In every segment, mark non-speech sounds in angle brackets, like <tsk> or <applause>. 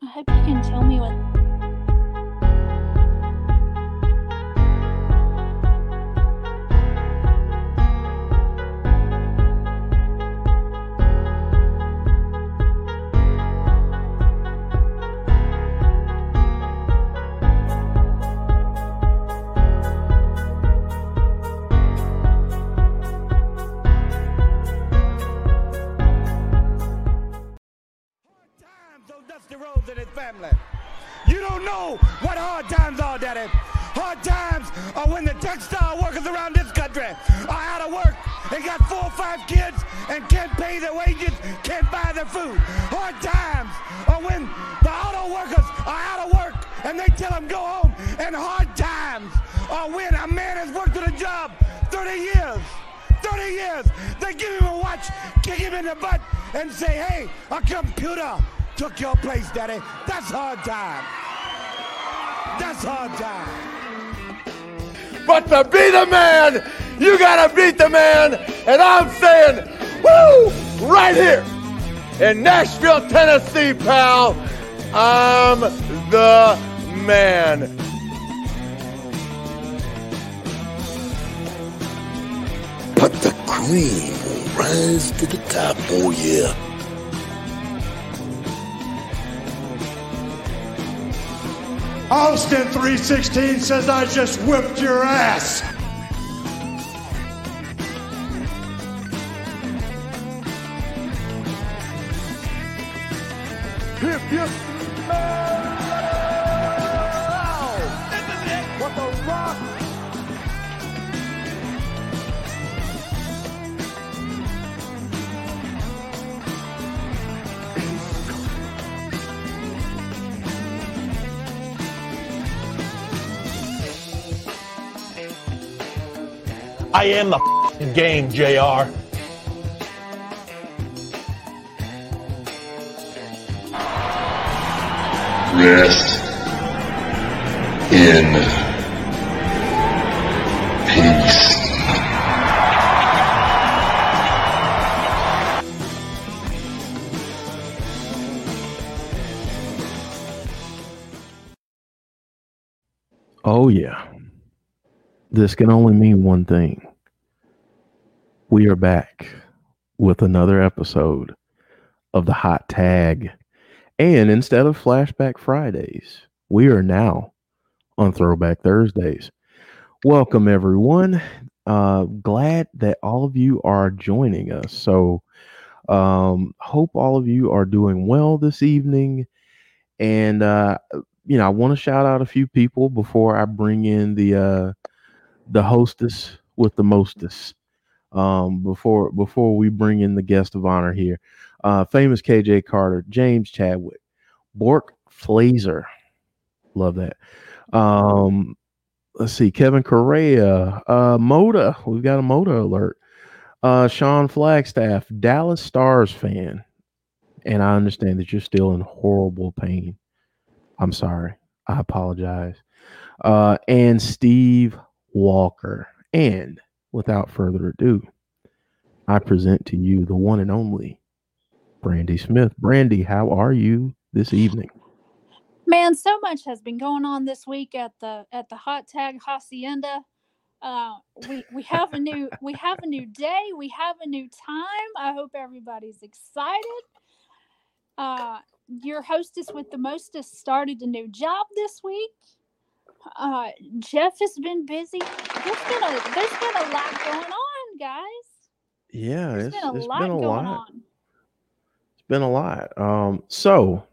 I hope you can tell me what. Took your place, Daddy. That's hard time. That's hard time. But to be the man, you gotta beat the man. And I'm saying, woo, right here in Nashville, Tennessee, pal, I'm the man. But the cream will rise to the top, oh yeah. Austin 316 says I just whipped your ass. I am the game, JR. Rest in This can only mean one thing. We are back with another episode of the Hot Tag. And instead of Flashback Fridays, we are now on Throwback Thursdays. Welcome, everyone. Uh, glad that all of you are joining us. So, um, hope all of you are doing well this evening. And, uh, you know, I want to shout out a few people before I bring in the uh, the hostess with the mostest. Um, before before we bring in the guest of honor here, uh, famous KJ Carter, James Chadwick, Bork Flazer, love that. Um, let's see, Kevin Correa, uh, Moda, we've got a Moda alert. Uh, Sean Flagstaff, Dallas Stars fan, and I understand that you're still in horrible pain. I'm sorry. I apologize. Uh, and Steve Walker. And without further ado, I present to you the one and only Brandy Smith. Brandy, how are you this evening? Man, so much has been going on this week at the at the Hot Tag Hacienda. Uh, we we have a new we have a new day. We have a new time. I hope everybody's excited. Uh, your hostess with the mostest started a new job this week. Uh, Jeff has been busy. There's been a there's been a lot going on, guys. Yeah, There's it's, been a it's lot been a going lot. on. It's been a lot. Um, so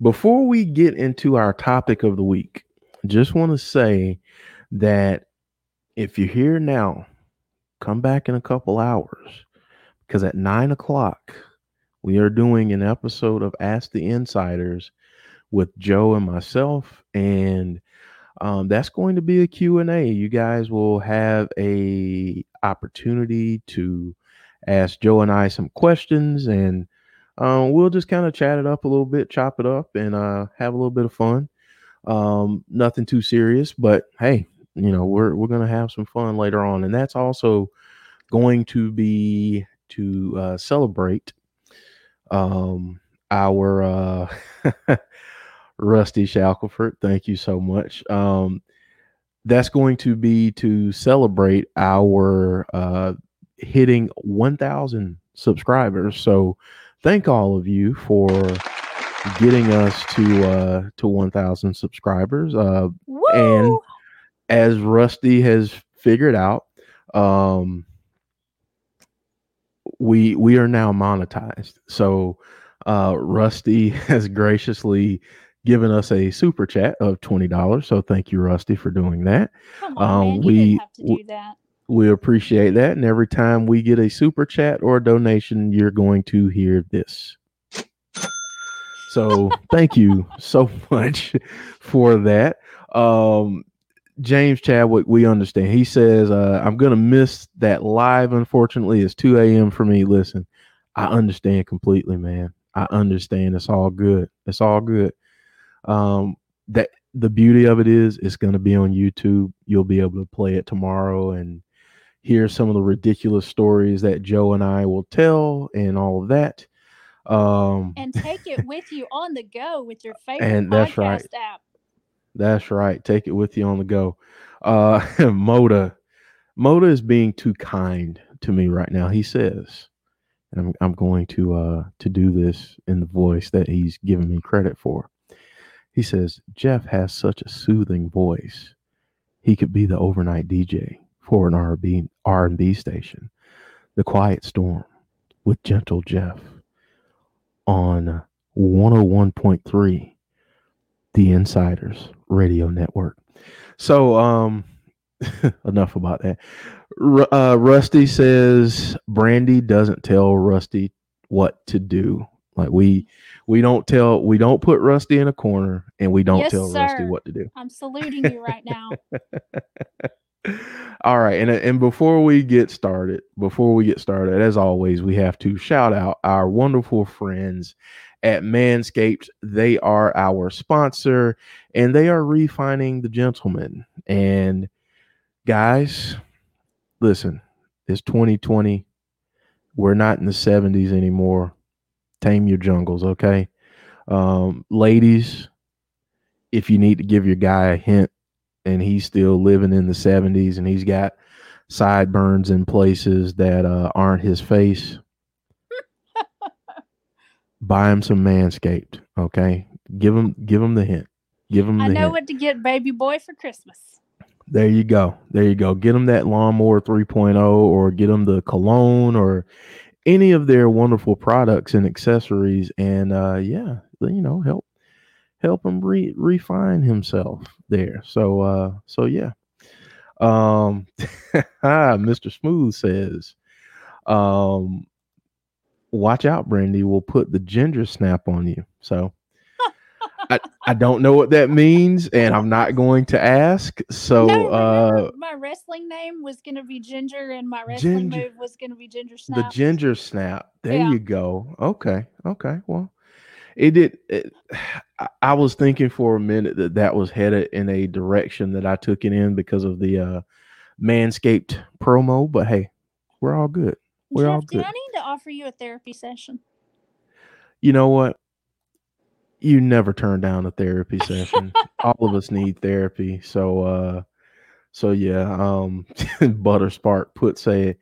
before we get into our topic of the week, just want to say that if you're here now, come back in a couple hours because at nine o'clock we are doing an episode of Ask the Insiders with Joe and myself, and um, that's going to be a Q&A. You guys will have a opportunity to ask Joe and I some questions, and um, we'll just kind of chat it up a little bit, chop it up, and uh, have a little bit of fun. Um, nothing too serious, but hey, you know we're we're gonna have some fun later on, and that's also going to be to uh, celebrate um, our uh, <laughs> Rusty Shackelford. Thank you so much. Um, that's going to be to celebrate our uh, hitting 1,000 subscribers. So thank all of you for getting us to uh, to 1,000 subscribers. Uh, and as Rusty has figured out, um, we we are now monetized. So uh, Rusty <laughs> has graciously given us a super chat of twenty dollars. So thank you, Rusty, for doing that. Come on, um, man. You we- didn't have to do that. We appreciate that, and every time we get a super chat or a donation, you're going to hear this. So thank you so <laughs> much for that. Um, James Chadwick, we understand. He says, uh, I'm gonna miss that live. Unfortunately, it's 2 a.m. for me. Listen, I understand completely, man. I understand. It's all good. It's all good. Um, that the beauty of it is it's gonna be on YouTube. You'll be able to play it tomorrow and hear some of the ridiculous stories that Joe and I will tell and all of that. Um, And take it with you on the go with your <laughs> favorite And podcast that's right. app. That's right. Take it with you on the go. Uh <laughs> Moda. Moda is being too kind to me right now. He says, and I'm I'm going to uh to do this in the voice that he's giving me credit for. He says, Jeff has such a soothing voice. He could be the overnight DJ for an R&B R&B station. The Quiet Storm with Gentle Jeff on 101.3 the Insiders Radio Network. So, um, <laughs> enough about that. Ru- uh, Rusty says Brandy doesn't tell Rusty what to do. Like we, we don't tell, we don't put Rusty in a corner, and we don't Yes, tell Rusty what to do. I'm saluting you right now. <laughs> All right, and uh, and before we get started, before we get started, as always, we have to shout out our wonderful friends at Manscaped. They are our sponsor, and they are refining the gentleman. And guys, listen, it's 2020. We're not in the 70s anymore. Tame your jungles, okay? Um, ladies, if you need to give your guy a hint and he's still living in the 70s and he's got sideburns in places that uh, aren't his face <laughs> buy him some manscaped okay give him give him the hint give him the I know hint. what to get baby boy for Christmas. there you go there you go get him that lawnmower 3.0 or get him the cologne or any of their wonderful products and accessories and uh yeah you know help help him re- refine himself there. So uh so yeah. Um <laughs> mr smooth says um watch out brandy. Will put the ginger snap on you. So I, I don't know what that means and i'm not going to ask. So no, uh my wrestling name was gonna be Ginger, and my wrestling Ginger- move was gonna be Ginger Snap. the ginger snap. There Yeah. you go. Okay okay well it did it, I- was thinking for a minute that that was headed in a direction that i took it in because of the uh manscaped promo but hey we're all good. We're all Jeff, do good. I need to offer you a therapy session? you know what you never turn down a therapy session. All of us need therapy. So uh so yeah um <laughs> butter spark puts a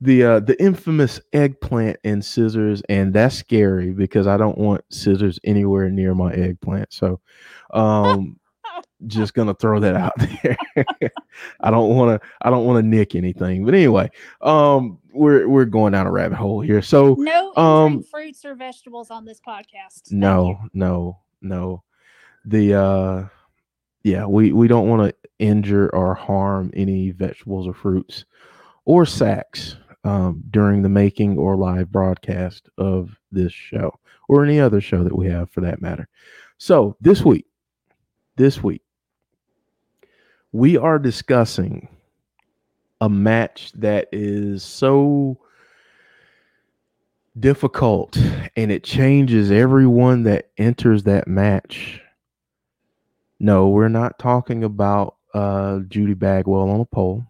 the uh the infamous eggplant and scissors and that's scary because i don't want scissors anywhere near my eggplant. So um just gonna throw that out <laughs> there. I don't want to i don't want to nick anything. But anyway um we're we're going down a rabbit hole here. So No Um, fruits or vegetables on this podcast. No no no. The uh yeah we we don't want to injure or harm any vegetables or fruits or sacks um, during the making or live broadcast of this show or any other show that we have for that matter. So this week this week we are discussing a match that is so difficult and it changes everyone that enters that match. No, we're not talking about uh, Judy Bagwell on a pole.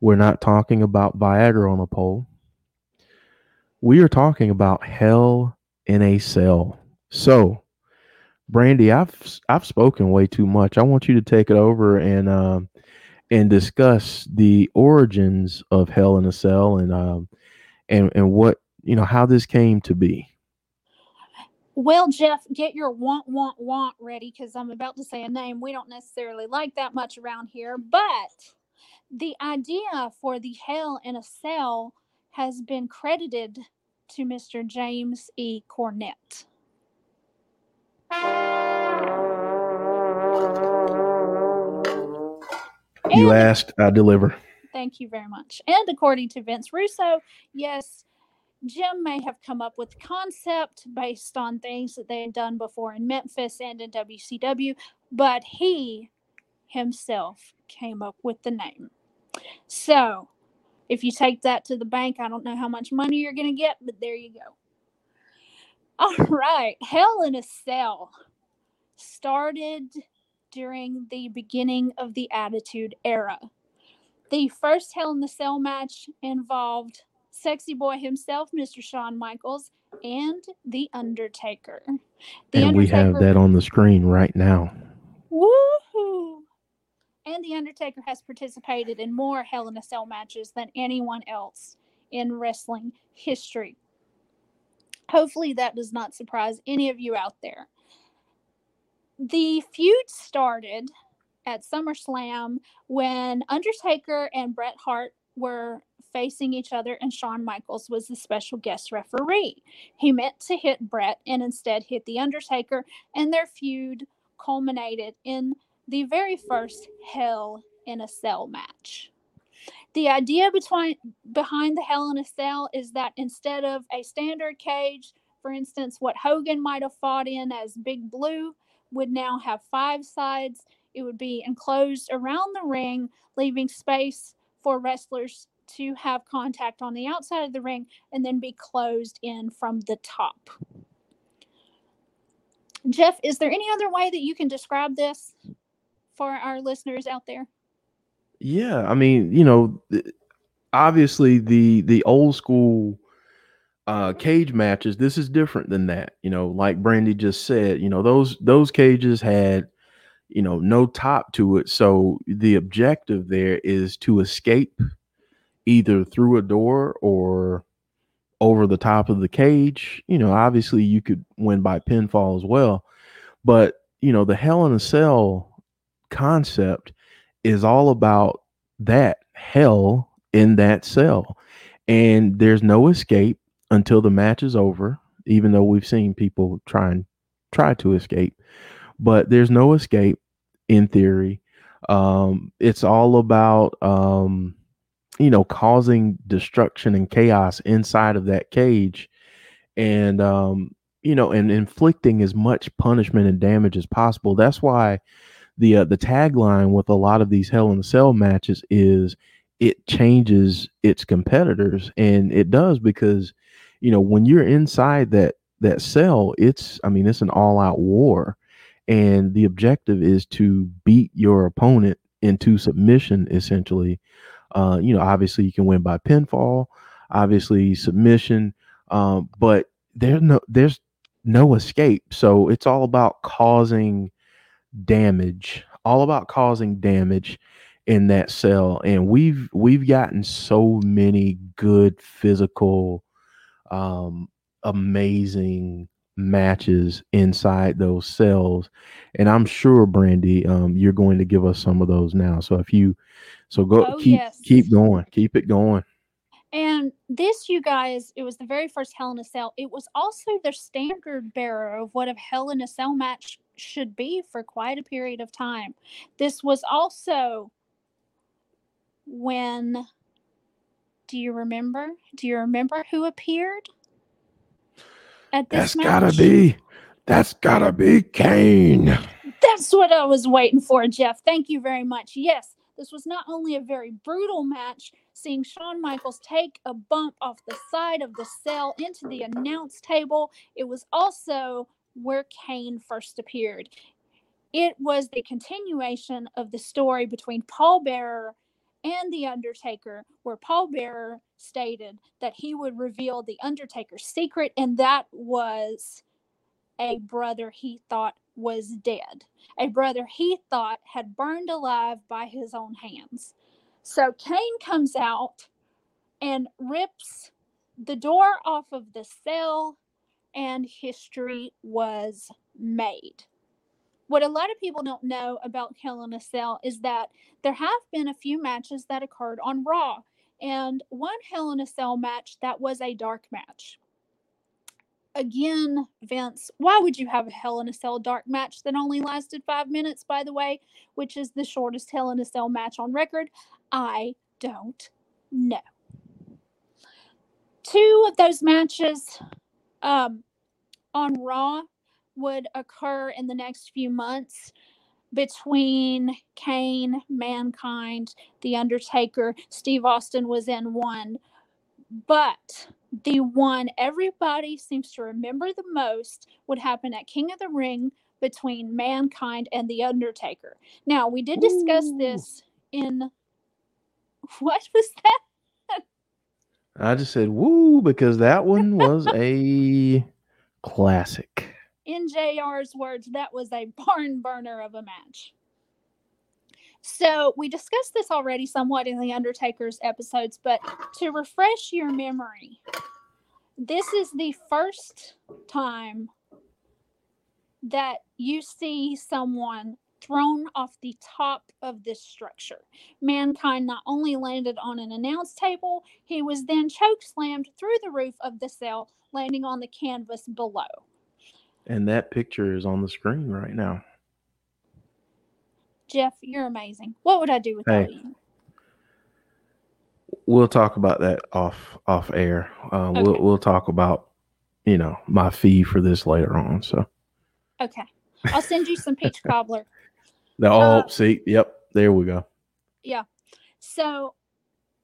We're not talking about Viagra on a pole. We are talking about Hell in a cell. So, Brandy, I've I've spoken way too much. I want you to take it over and um, and discuss the origins of Hell in a Cell and um, and and what you know how this came to be. Well, Jeff, get your want, want, want ready because I'm about to say a name we don't necessarily like that much around here. But the idea for the Hell in a Cell has been credited to Mr. James E. Cornette. You asked, I deliver. Thank you very much. And according to Vince Russo, yes, Jim may have come up with the concept based on things that they had done before in Memphis and in WCW, but he himself came up with the name. So, if you take that to the bank, I don't know how much money you're going to get, but there you go. All right, Hell in a Cell started during the beginning of the Attitude Era. The first Hell in the Cell match involved Sexy Boy himself, Mr. Shawn Michaels, and The Undertaker. The and we have that on the screen right now. Woohoo! And The Undertaker has participated in more Hell in a Cell matches than anyone else in wrestling history. Hopefully, that does not surprise any of you out there. The feud started at SummerSlam when Undertaker and Bret Hart were facing each other, and Shawn Michaels was the special guest referee. He meant to hit Bret and instead hit The Undertaker, and their feud culminated in the very first Hell in a Cell match. The idea between, behind the Hell in a Cell is that instead of a standard cage, for instance, what Hogan might have fought in as Big Blue would now have five sides. It would be enclosed around the ring, leaving space for wrestlers to have contact on the outside of the ring and then be closed in from the top. Jeff, is there any other way that you can describe this for our listeners out there? Yeah, I mean, you know, obviously the the old school uh cage matches, this is different than that. You know, like Brandy just said, you know, those those cages had, you know, no top to it. So the objective there is to escape either through a door or over the top of the cage. You know, obviously you could win by pinfall as well. But, you know, the Hell in a Cell concept is all about that hell in that cell. And there's no escape until the match is over, even though we've seen people try and try to escape. But there's no escape in theory. Um, it's all about um, you know, causing destruction and chaos inside of that cage and um, you know, and inflicting as much punishment and damage as possible. That's why the uh, the tagline with a lot of these Hell in a Cell matches is it changes its competitors, and it does because you know when you're inside that that cell, it's I mean it's an all out war, and the objective is to beat your opponent into submission essentially. Uh, you know, obviously you can win by pinfall, obviously submission, um, but there's no there's no escape. So it's all about causing damage all about causing damage in that cell and we've we've gotten so many good physical um amazing matches inside those cells and i'm sure brandy um you're going to give us some of those now so if you so go Oh, keep yes. keep going keep it going And this, you guys, it was the very first Hell in a Cell. It was also the standard bearer of what a Hell in a Cell match should be for quite a period of time. This was also when. Do you remember? Do you remember who appeared at this that's match? gotta be that's gotta be kane That's what I was waiting for, Jeff. Thank you very much. Yes, this was not only a very brutal match, seeing Shawn Michaels take a bump off the side of the cell into the announce table, it was also where Kane first appeared. It was the continuation of the story between Paul Bearer and The Undertaker, where Paul Bearer stated that he would reveal The Undertaker's secret, and that was a brother he thought was dead, a brother he thought had burned alive by his own hands. So Kane comes out and rips the door off of the cell, and history was made. What a lot of people don't know about Hell in a Cell is that there have been a few matches that occurred on Raw, and one Hell in a Cell match that was a dark match. Again, Vince, why would you have a Hell in a Cell dark match that only lasted five minutes, by the way, which is the shortest Hell in a Cell match on record? I don't know. Two of those matches um, on Raw would occur in the next few months between Kane, Mankind, The Undertaker. Steve Austin was in one. But the one everybody seems to remember the most would happen at King of the Ring between Mankind and The Undertaker. Now, we did discuss Ooh. this in. <laughs> What was that? I just said woo because that one was a classic. in JR's words, that was a barn burner of a match. So we discussed this already somewhat in the Undertaker's episodes, but to refresh your memory, this is the first time that you see someone thrown off the top of this structure. Mankind not only landed on an announce table, he was then choke slammed through the roof of the cell, landing on the canvas below. And that picture is on the screen right now. Jeff, you're amazing. What would I do without Hey. you? We'll talk about that off off air. Uh, We'll we'll talk about you know my fee for this later on. So Okay. I'll send you some peach cobbler. The oh Uh, see yep there we go. Yeah. So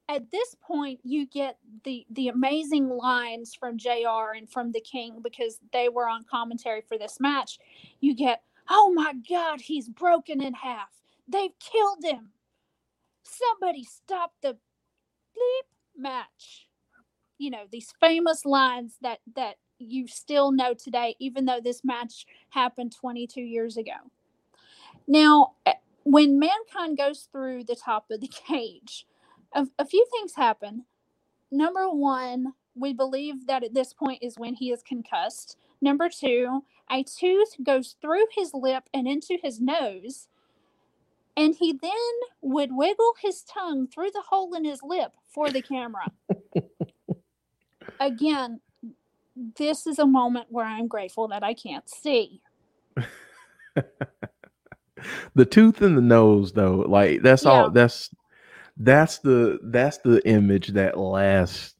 at this point you get the the amazing lines from JR and from the King because they were on commentary for this match. You get, "Oh my god, he's broken in half. They've killed him. Somebody stop the bleep match." You know, these famous lines that that you still know today even though this match happened 22 years ago. Now, eh, when mankind goes through the top of the <laughs> cage, a, a few things happen. Number one, we believe that at this point is when he is concussed. Number two, a tooth goes through his lip and into his nose. And he then would wiggle his tongue through the hole in his lip for the camera. <laughs> Again, this is a moment where I'm grateful that I can't see. <laughs> the tooth in the nose though like that's Yeah. all that's that's the that's the image that lasts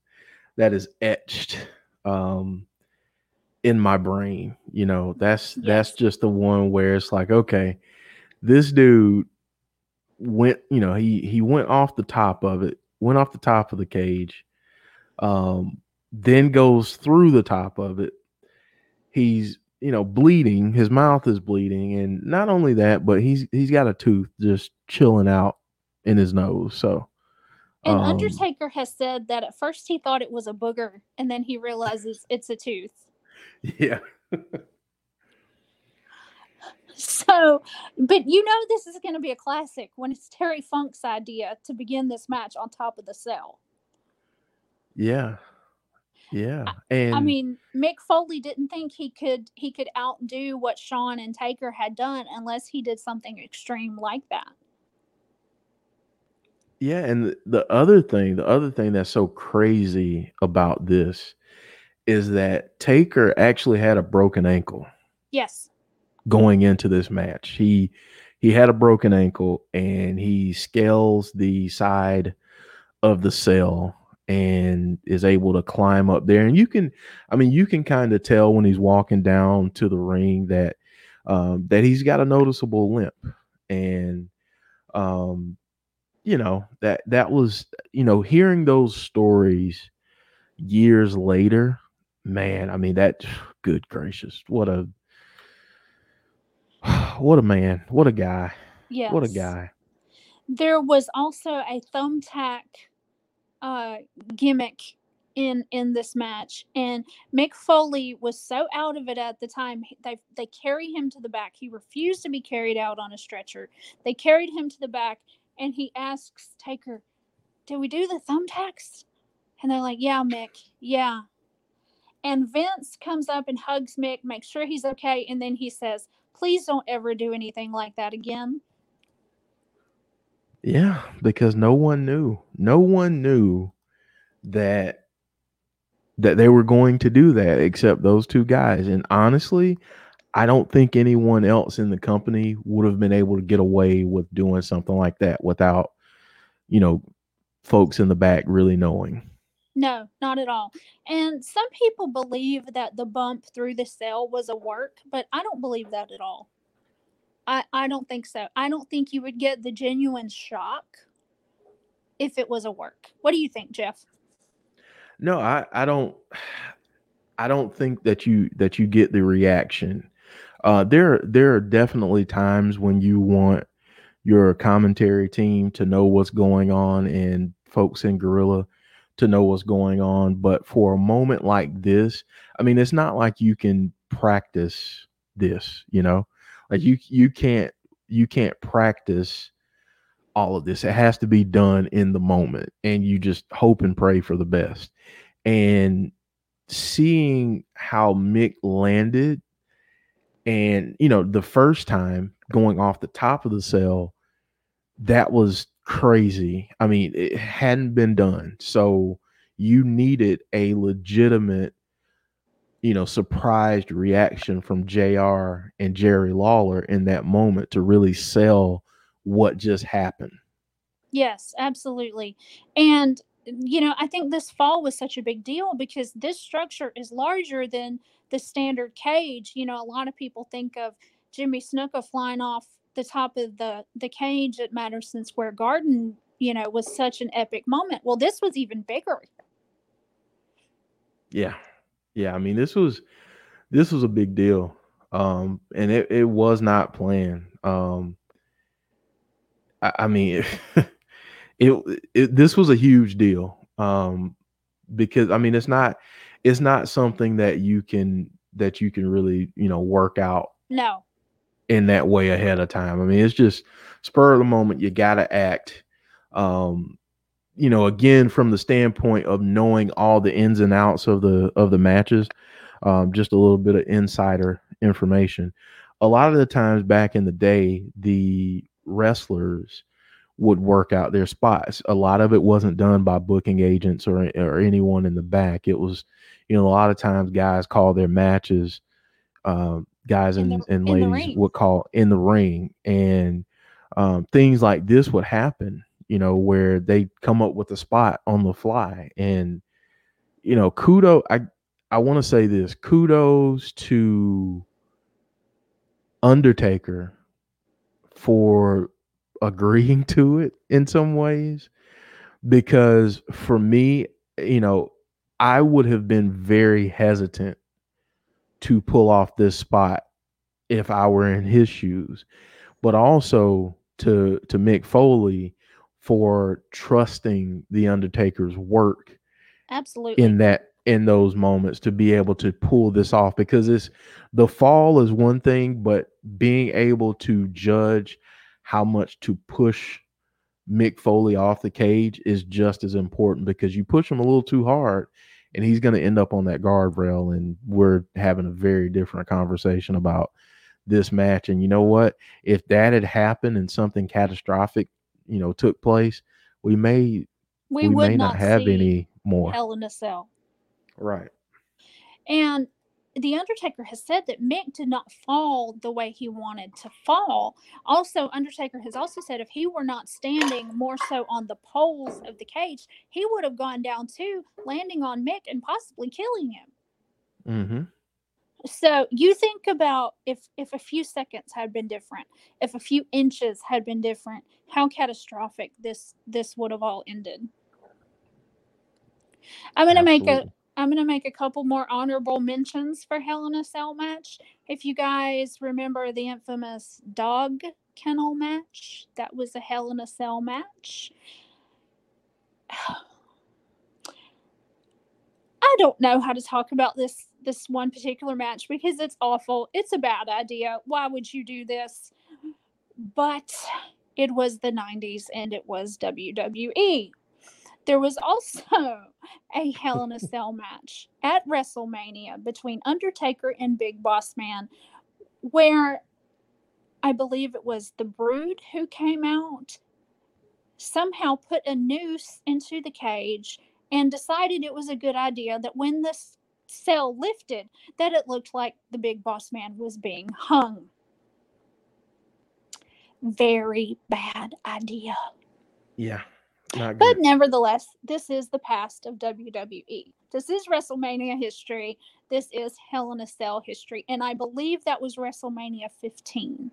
that is etched um in my brain you know? That's that's just the one where it's like okay this dude went you know he he went off the top of it went off the top of the cage um then goes through the top of it. He's you know bleeding his mouth is bleeding and not only that but he's he's got a tooth just chilling out in his nose so And um, Undertaker has said that at first he thought it was a booger, and then he realizes it's a tooth. yeah <laughs> So, but you know, this is going to be a classic when it's Terry Funk's idea to begin this match on top of the cell. yeah yeah and I mean, Mick Foley didn't think he could he could outdo what Shawn and Taker had done unless he did something extreme like that. Yeah, and the, the other thing, the other thing that's so crazy about this is that Taker actually had a broken ankle Yes. going into this match. He he had a broken ankle and he scales the side of the cell and is able to climb up there. And you can, I mean, you can kind of tell when he's walking down to the ring that um, that he's got a noticeable limp. And um, you know that that was you know hearing those stories years later man i mean that <sighs> good gracious what a <sighs> what a man what a guy Yes. what a guy there was also a thumbtack uh, gimmick in in this match, and Mick Foley was so out of it at the time. They they carry him to the back. He refused to be carried out on a stretcher. They carried him to the back, and he asks Taker, "Did we do the thumbtacks?" And they're like, "Yeah, Mick, yeah." And Vince comes up and hugs Mick, makes sure he's okay, and then he says, "Please don't ever do anything like that again." Yeah, because no one knew. No one knew that that they were going to do that except those two guys. And honestly, I don't think anyone else in the company would have been able to get away with doing something like that without, you know, folks in the back really knowing. No, not at all. And some people believe that the bump through the cell was a work, but I don't believe that at all. I, I don't think so. I don't think you would get the genuine shock if it was a work. What do you think, Jeff? No, I, I don't <sighs> I don't think that you that you get the reaction. Uh there there are definitely times when you want your commentary team to know what's going on and folks in Gorilla to know what's going on. But for a moment like this, I mean it's not like you can practice this, you know? Like you you can't you can't practice all of this. It has to be done in the moment, and you just hope and pray for the best. And seeing how Mick landed, and you know, the first time going off the top of the cell, that was crazy. I mean, it hadn't been done. So you needed a legitimate, you know, surprised reaction from JR and Jerry Lawler in that moment to really sell what just happened. Yes, absolutely. And you know, I think this fall was such a big deal because this structure is larger than the standard cage. You know, a lot of people think of Jimmy Snuka flying off the top of the the cage at Madison Square Garden, you know, was such an epic moment. Well, this was even bigger. Yeah. Yeah. I mean, this was this was a big deal. Um, and it, it was not planned. Um I, I mean <laughs> it, it this was a huge deal. Um because I mean it's not it's not something that you can that you can really, you know, work out No. in that way ahead of time. I mean, it's just spur of the moment. You got to act. Um, you know, again, from the standpoint of knowing all the ins and outs of the of the matches, um, just a little bit of insider information. A lot of the times back in the day, the wrestlers would work out their spots. A lot of it wasn't done by booking agents or or anyone in the back. It was, you know, a lot of times guys call their matches. Um, guys and, the- and ladies would call in the ring, and um, things like this would happen. You know, where they come up with a spot on the fly, and you know, kudos. I I want to say this: kudos to Undertaker for agreeing to it in some ways because for me you know i would have been very hesitant to pull off this spot if i were in his shoes but also to to mick foley for trusting the undertaker's work Absolutely. in that in those moments to be able to pull this off because it's the fall is one thing but being able to judge how much to push Mick Foley off the cage is just as important because you push him a little too hard and he's going to end up on that guardrail and we're having a very different conversation about this match and you know what if that had happened and something catastrophic you know took place we may we, we, may not, have any more Hell in a Cell. right And the Undertaker has said that Mick did not fall the way he wanted to fall. Also, Undertaker has also said if he were not standing more so on the poles of the cage, he would have gone down too, landing on Mick and possibly killing him. mm-hmm So you think about if if a few seconds had been different, if a few inches had been different, how catastrophic this this would have all ended. I'm gonna make a. I'm gonna make a couple more honorable mentions for Hell in a Cell match. If you guys remember the infamous dog kennel match. That was a Hell in a Cell match. <sighs> I don't know how to talk about this this one particular match because it's awful. It's a bad idea. Why would you do this? But it was the 90s and it was WWE. There was also a Hell in a <laughs> Cell match at WrestleMania between Undertaker and Big Boss Man, where I believe it was the Brood who came out, somehow put a noose into the cage and decided it was a good idea that when the cell lifted, that it looked like the Big Boss Man was being hung. Very bad idea. Yeah. Not But nevertheless, this is the past of WWE. This is WrestleMania history. This is Hell in a Cell history. And I believe that was WrestleMania 15.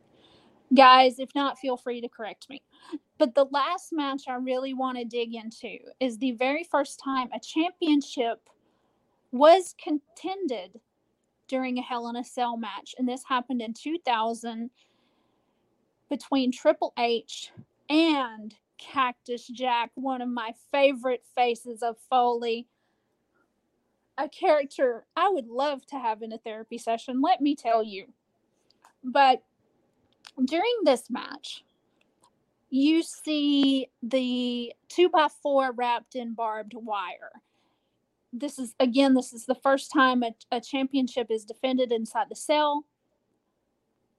Guys, if not, feel free to correct me. But the last match I really want to dig into is the very first time a championship was contended during a Hell in a Cell match. And this happened in 2000 between Triple H and Cactus Jack, one of my favorite faces of Foley. A character I would love to have in a therapy session, let me tell you. But during this match, you see the two by four wrapped in barbed wire. This is again, this is the first time a, a championship is defended inside the cell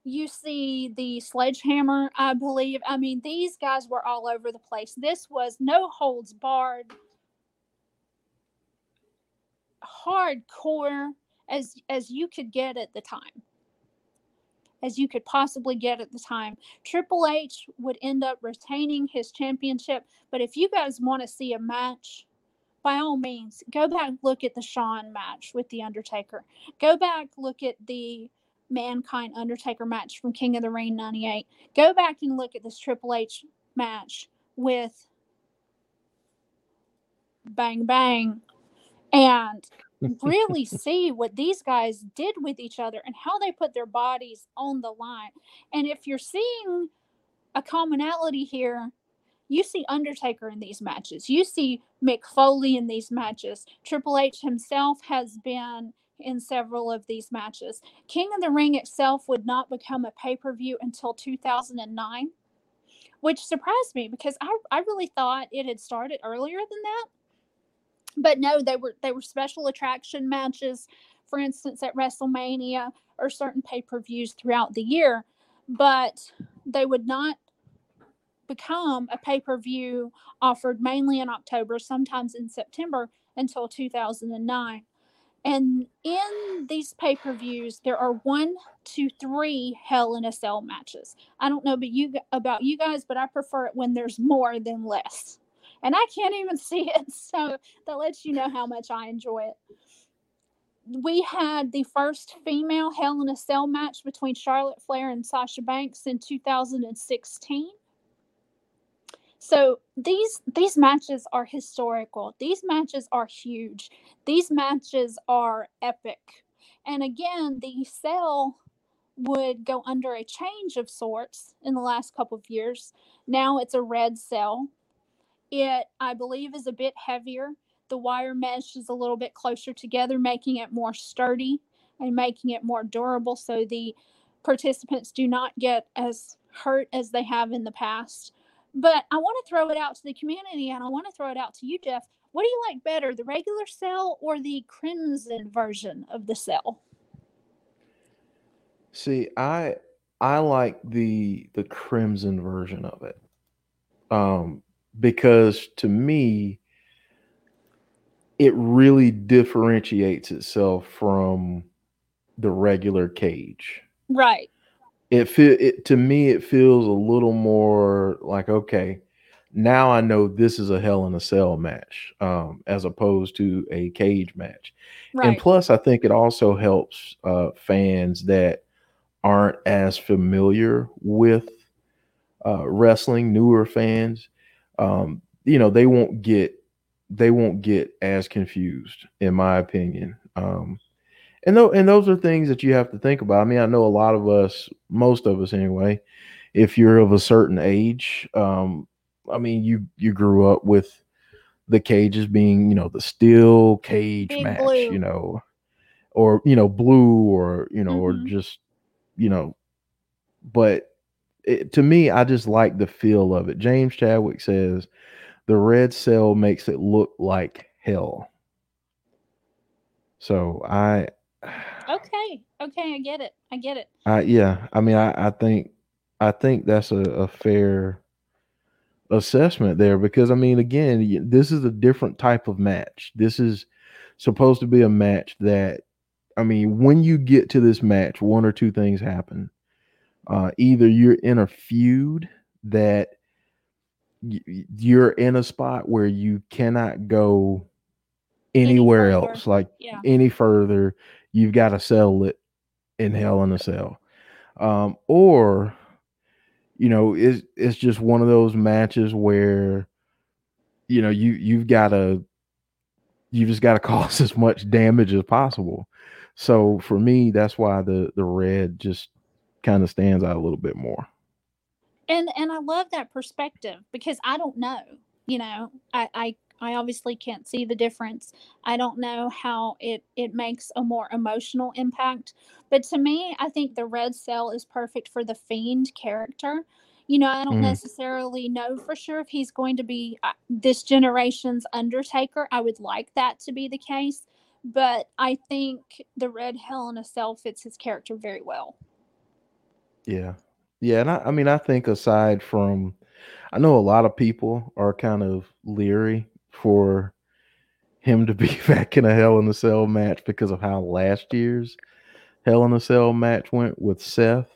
you see the sledgehammer, I believe. I mean, these guys were all over the place. This was no holds barred, hardcore as as you could get at the time. As you could possibly get at the time. Triple H would end up retaining his championship. But if you guys want to see a match, by all means, go back look at the Shawn match with The Undertaker. Go back, look at the Mankind Undertaker match from King of the Ring 98. Go back and look at this Triple H match with Bang Bang and really <laughs> see what these guys did with each other and how they put their bodies on the line. And if you're seeing a commonality here, you see Undertaker in these matches. You see Mick Foley in these matches. Triple H himself has been in several of these matches. King of the Ring itself would not become a pay per view until 2009, which surprised me because I, I really thought it had started earlier than that. But no, they were they were special attraction matches, for instance, at WrestleMania or certain pay per views throughout the year. But they would not become a pay per view offered mainly in October, sometimes in September, until 2009. And in these pay per views, there are one to three Hell in a Cell matches. I don't know about you about you guys, but I prefer it when there's more than less. And I can't even <laughs> see it, so that lets you know how much I enjoy it. We had the first female Hell in a Cell match between Charlotte Flair and Sasha Banks in 2016. So these these matches are historical. These matches are huge. These matches are epic. And again, the cell would go under a change of sorts in the last couple of years. Now it's a red cell. It, I believe, is a bit heavier. The wire mesh is a little bit closer together, making it more sturdy and making it more durable so the participants do not get as hurt as they have in the past. But I want to throw it out to the community and I want to throw it out to you, Jeff. What do you like better, the regular cell or the crimson version of the cell? See, I I like the the crimson version of it. Um because to me it really differentiates itself from the regular cage. Right. It feel it to me it feels a little more like okay, now I know this is a hell in a cell match um as opposed to a cage match. And plus I think it also helps uh fans that aren't as familiar with uh wrestling, newer fans. Um you know, they won't get they won't get as confused in my opinion. Um and though and those are things that you have to think about. I mean, I know a lot of us, most of us anyway, if you're of a certain age, um, I mean, you you grew up with the cages being, you know, the steel cage Big match, blue. you know, or you know, blue, or you know, or Mhm. just you know, but it, to me, I just like the feel of it. James Chadwick says the red cell makes it look like hell. So I, Okay. Okay. I get it. I get it. I yeah, I mean, I, I think, I think that's a, a fair assessment there because I mean, again, this is a different type of match. This is supposed to be a match that, I mean, when you get to this match, one or two things happen. Uh, either you're in a feud that y- you're in a spot where you cannot go anywhere further. else, like Yeah. any further. You've got to settle it in Hell in a Cell, um, or you know, it's it's just one of those matches where you know you you've got to you just got to <laughs> cause as much damage as possible. So for me, that's why the the red just kind of stands out a little bit more. and and i love that perspective because i don't know you know i i i obviously can't see the difference i don't know how it it makes a more emotional impact but to me i think the red cell is perfect for the fiend character you know i don't Mhm. necessarily know for sure if he's going to be uh, this generation's undertaker i would like that to be the case but i think the red hell in a cell fits his character very well Yeah. Yeah, and I, I mean I think aside from I know a lot of people are kind of leery for him to be <laughs> back in a Hell in a Cell match because of how last year's Hell in a Cell match went with Seth.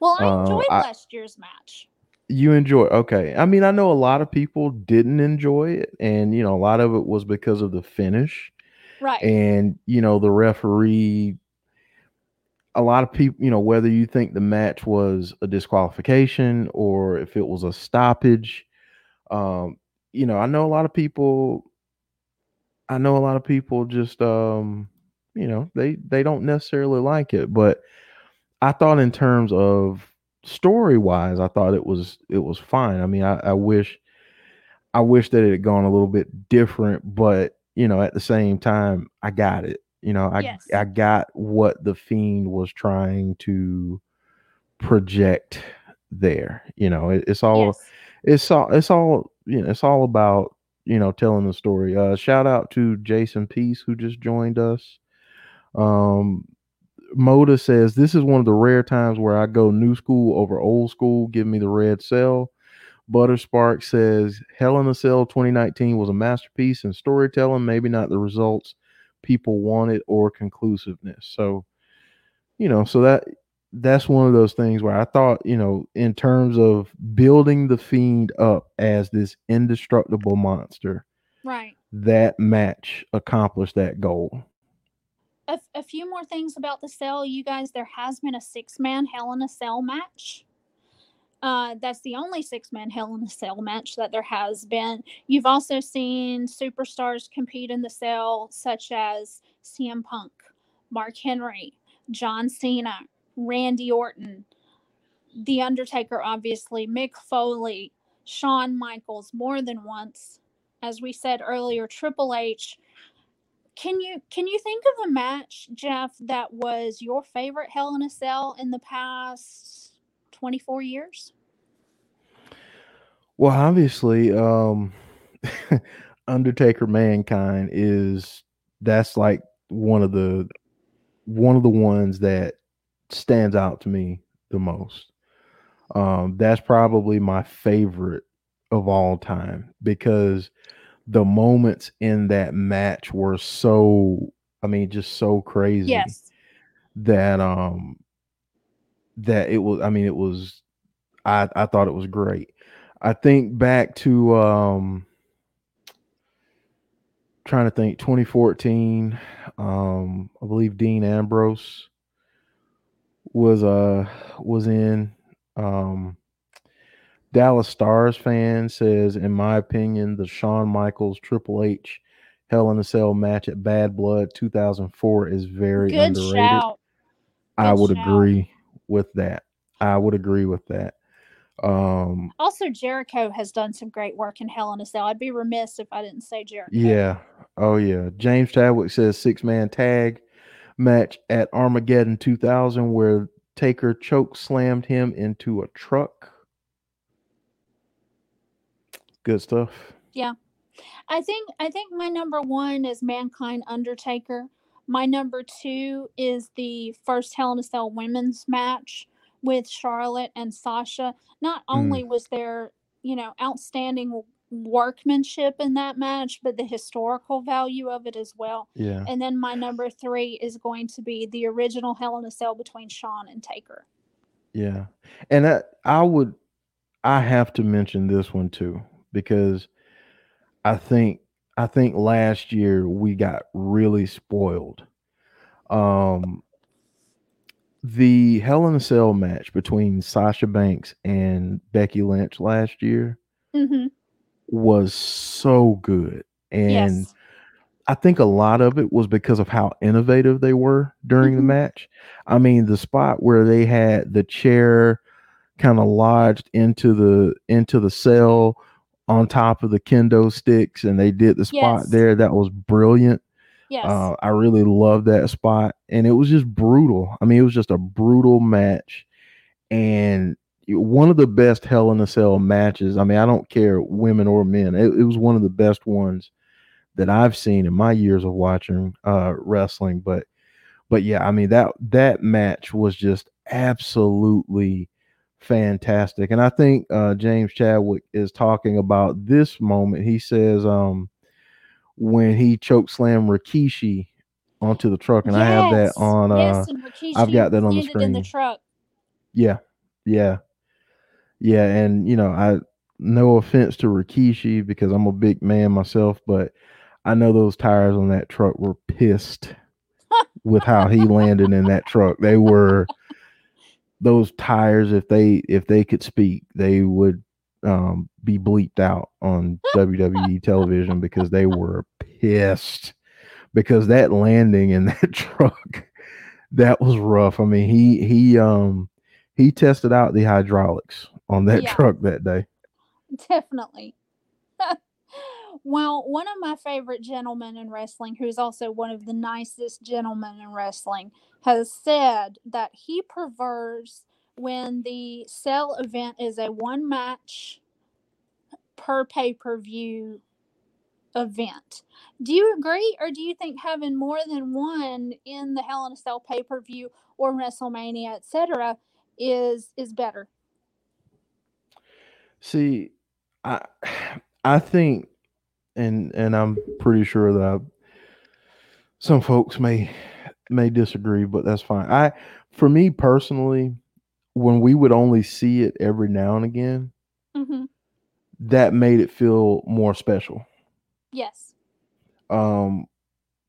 well i Uh, enjoyed last year's match You enjoy okay. I mean, I know a lot of people didn't enjoy it, and you know, a lot of it was because of the finish. right and you know the referee a lot of people you know whether you think the match was a disqualification or if it was a stoppage um you know i know a lot of people i know a lot of people just um you know they they don't necessarily like it but i thought in terms of story wise i thought it was it was fine i mean i, I wish i wish that it had gone a little bit different but you know at the same time i got it you know i Yes. i got what the fiend was trying to project there you know it, it's all yes. it's all it's all you know it's all about you know telling the story. Uh shout out to jason peace who just joined us. Um moda says this is one of the rare times where i go new school over old school. Give me the red cell. Butterspark says hell in a cell 2019 was a masterpiece in storytelling maybe not the results people wanted or conclusiveness. So you know so that that's one of those things where I thought, you know, in terms of building the fiend up as this indestructible monster, Right. that match accomplished that goal. A, a few more things about the cell, you guys. There has been a six man Hell in a Cell match. Uh, that's the only six man Hell in a Cell match that there has been. You've also seen superstars compete in the cell, such as CM Punk, Mark Henry, John Cena, Randy Orton, The Undertaker, obviously, Mick Foley, Shawn Michaels, more than once. As we said earlier, Triple H. Can you can you think of a match, Jeff, that was your favorite Hell in a Cell in the past twenty four years? Well, obviously, um <laughs> Undertaker Mankind is that's like one of the one of the ones that stands out to me the most. Um that's probably my favorite of all time because the moments in that match were so I mean just so crazy Yes. that um that it was I mean it was I I thought it was great. I think back to um trying to think 2014 um I believe Dean Ambrose was uh was in um Dallas Stars fan says in my opinion the Shawn Michaels Triple H Hell in a Cell match at Bad Blood 2004 is very Good underrated. shout. I Good would shout. agree with that. I would agree with that. Um, Also, Jericho has done some great work in Hell in a Cell. I'd be remiss if I didn't say Jericho. yeah. Oh yeah. James Chadwick says six man tag match at Armageddon 2000 where Taker choke slammed him into a truck. Good stuff. Yeah. I think I think my number one is Mankind Undertaker. My number two is the first Hell in a Cell women's match with Charlotte and Sasha. Not Mm. only was there, you know, outstanding workmanship in that match, but the historical value of it as well. Yeah. And then my number three is going to be the original Hell in a Cell between Shawn and Taker. Yeah. And I, I would I have to mention this one too because I think I think last year we got really spoiled. Um the Hell in a Cell match between Sasha Banks and Becky Lynch last year Mm-hmm. Was so good. And Yes. I think a lot of it was because of how innovative they were during the Mhm. match. I mean, the spot where they had the chair kind of lodged into the into the cell on top of the kendo sticks, and they did the spot Yes. there. That was brilliant. Yes. Uh, I really loved that spot, and it was just brutal. I mean, it was just a brutal match, and one of the best Hell in a Cell matches. I mean, I don't care women or men. It, it was one of the best ones that I've seen in my years of watching uh, wrestling. But, but yeah, I mean that that match was just absolutely fantastic, and I think uh, James Chadwick is talking about this moment. He says, um, when he choke slam Rikishi onto the truck, and I have that on. Uh, yes, I've got that on the the screen. truck. Yeah, yeah, yeah, and you know, I no offense to Rikishi because I'm a big man myself, but I know those tires on that truck were pissed with how he landed in that truck. They were those tires. If they if they could speak, they would um, be bleeped out on WWE television because they were pissed because that landing in <laughs> that truck that was rough. I mean, he he um he tested out the hydraulics on that Yeah. truck that day. Definitely. <laughs> well, one of my favorite gentlemen in wrestling, who's also one of the nicest gentlemen in wrestling, has said that he prefers when the cell event is a one match per pay per view event. Do you agree, or do you think having more than one in the Hell in a Cell pay per view or WrestleMania, etc., is is better? See, I I think, and and I'm pretty sure that I, some folks may may disagree, but that's fine. I, for me personally, when we would only see it every now and again, hmm that made it feel more special. Yes. um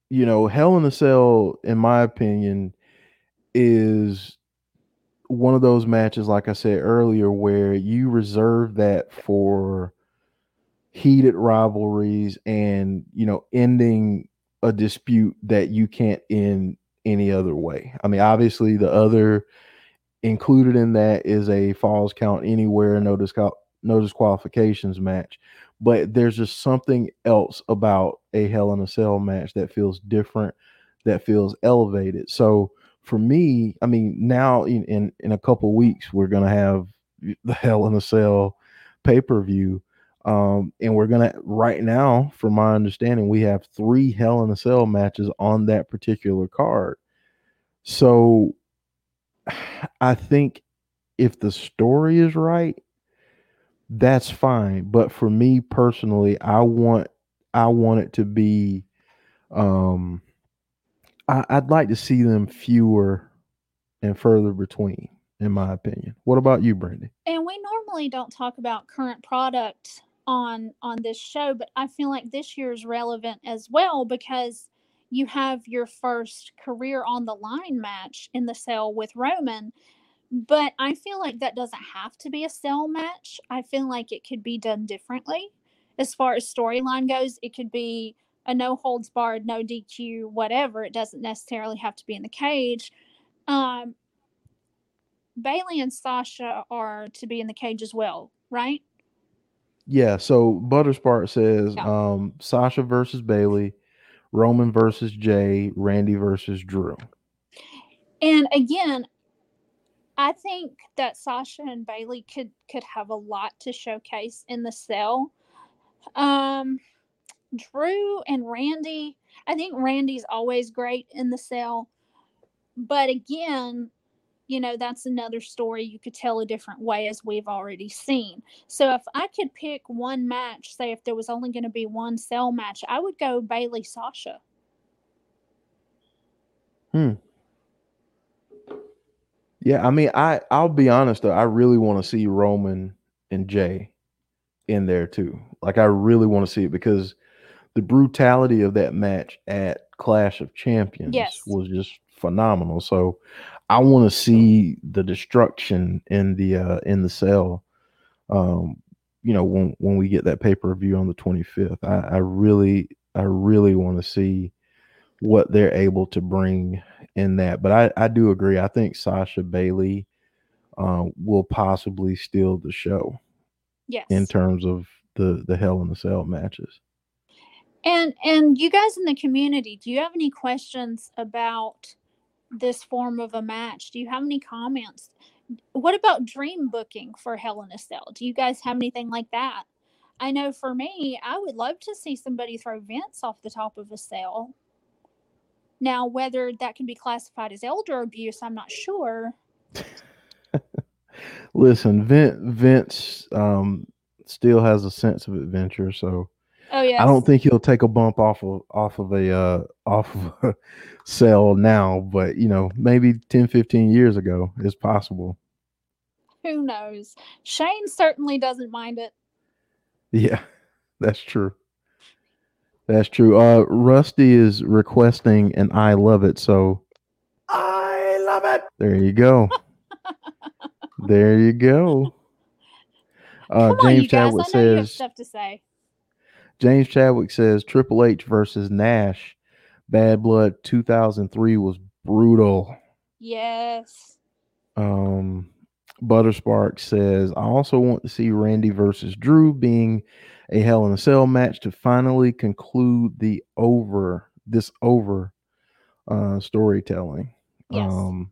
you know hell in a cell in my opinion is one of those matches like i said earlier where you reserve that for heated rivalries and you know ending a dispute that you can't end any other way i mean obviously the other included in that is a falls count anywhere no disqual- no disqualifications match but there's just something else about a Hell in a Cell match that feels different, that feels elevated. So for me, I mean, now in in, in a couple weeks we're gonna have the Hell in a Cell pay per view, um, and we're gonna right now, from my understanding, we have three Hell in a Cell matches on that particular card. So I think if the story is right, that's fine. But for me personally, I want I want it to be um I, I'd like to see them fewer and further between, in my opinion. What about you, Brandy? And we normally don't talk about current product on on this show, but I feel like this year is relevant as well because you have your first career on the line match in the cell with Roman. But I feel like that doesn't have to be a cell match. I feel like it could be done differently. As far as storyline goes, it could be a no holds barred, no DQ, whatever. It doesn't necessarily have to be in the cage. Um, Bayley and Sasha are to be in the cage as well, right? Yeah, so Butterspark says Yeah. um Sasha versus Bayley, Roman versus Jey, Randy versus Drew. And again, I think that Sasha and Bayley could could have a lot to showcase in the cell. Um Drew and Randy, I think Randy's always great in the cell. But again, you know, that's another story you could tell a different way as we've already seen. So if I could pick one match, say if there was only going to be one cell match, I would go Bayley Sasha. Hmm. Yeah, I mean, I I'll be honest though, I really want to see Roman and Jey in there too. Like I really want to see it because the brutality of that match at Clash of Champions Yes. was just phenomenal. So I want to see the destruction in the uh in the cell. Um, you know, when when we get that pay-per-view on the 25th. I, I really I really want to see what they're able to bring in that. But I, I do agree. I think Sasha Bayley uh, will possibly steal the show Yes. in terms of the the Hell in the Cell matches. And and you guys in the community, do you have any questions about this form of a match? Do you have any comments? What about dream booking for Hell in a Cell? Do you guys have anything like that? I know for me, I would love to see somebody throw Vince off the top of a cell. Now, whether that can be classified as elder abuse, I'm not sure. <laughs> Listen, Vince, Vince um, still has a sense of adventure, so Oh yeah. I don't think he'll take a bump off of off of a uh, off of a <laughs> cell now, but you know, maybe 10, 15 years ago is possible. Who knows? Shane certainly doesn't mind it. Yeah, <laughs> that's true. That's true. Uh, Rusty is requesting and I love it. So I love it. there you go. <laughs> there you go. Uh, Come on, James you guys. Chadwick I know you have says stuff to say. James Chadwick says Triple H versus Nash, Bad Blood 2003 was brutal. Yes. Um, Butterspark says, I also want to see Randy versus Drew being a Hell in a Cell match to finally conclude the over this over uh, storytelling. Yes. Um,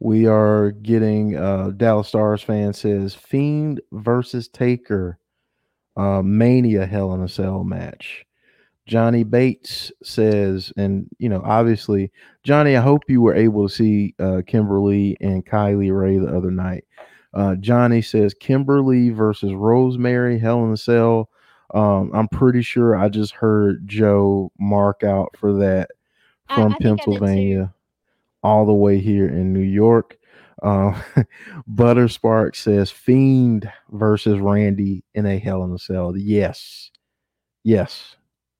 we are getting uh, Dallas Stars fan says Fiend versus Taker, uh, Mania Hell in a Cell match. Johnny Bates says, and you know, obviously, Johnny, I hope you were able to see uh, Kimber Lee and Kylie Rae the other night. Uh, Johnny says Kimber Lee versus Rosemary, Hell in a Cell. Um, I'm pretty sure I just heard Joe mark out for that from I I. Pennsylvania all the way here in New York. Uh, <laughs> Butterspark says Fiend versus Randy in a Hell in a Cell. Yes, yes,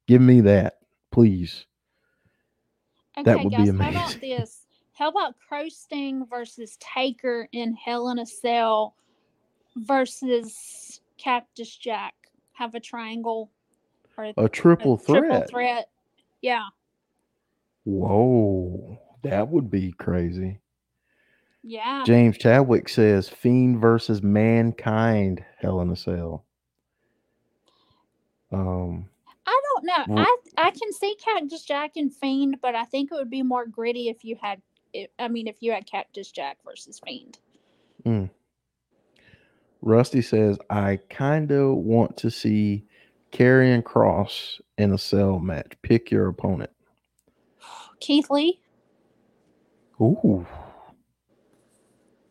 give me that, please. Okay, would be guys, how about this? How about Crow Sting versus Taker in Hell in a Cell versus Cactus Jack? Have a triangle or a, A triple a threat. triple threat. Yeah. Whoa, that would be crazy. Yeah. James Chadwick says Fiend versus Mankind, Hell in a Cell. Um, I don't know. Well- I I can see Cactus Jack and Fiend, but I think it would be more gritty if you had. It, I mean, if you had Cactus Jack versus Fiend. Rusty says I kind of want to see Karrion Kross in a cell match. Pick your opponent. Keith Lee. Ooh.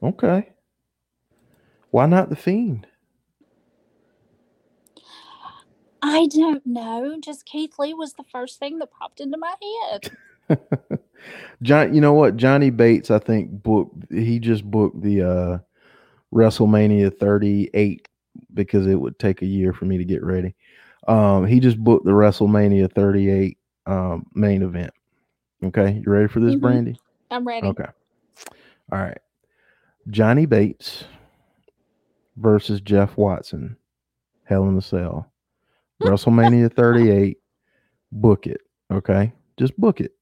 Okay. Why not the Fiend? I don't know. Just Keith Lee was the first thing that popped into my head. <laughs> John, you know what? Johnny Bates, I think, booked. He just booked the uh, WrestleMania 38 because it would take a year for me to get ready. Um, he just booked the WrestleMania 38 um, main event. Okay, you ready for this, Mhm. Brandy? I'm ready. Okay. All right. Johnny Bates versus Jeff Watson. Hell in the Cell. <laughs> WrestleMania 38. Book it. Okay. Just book it.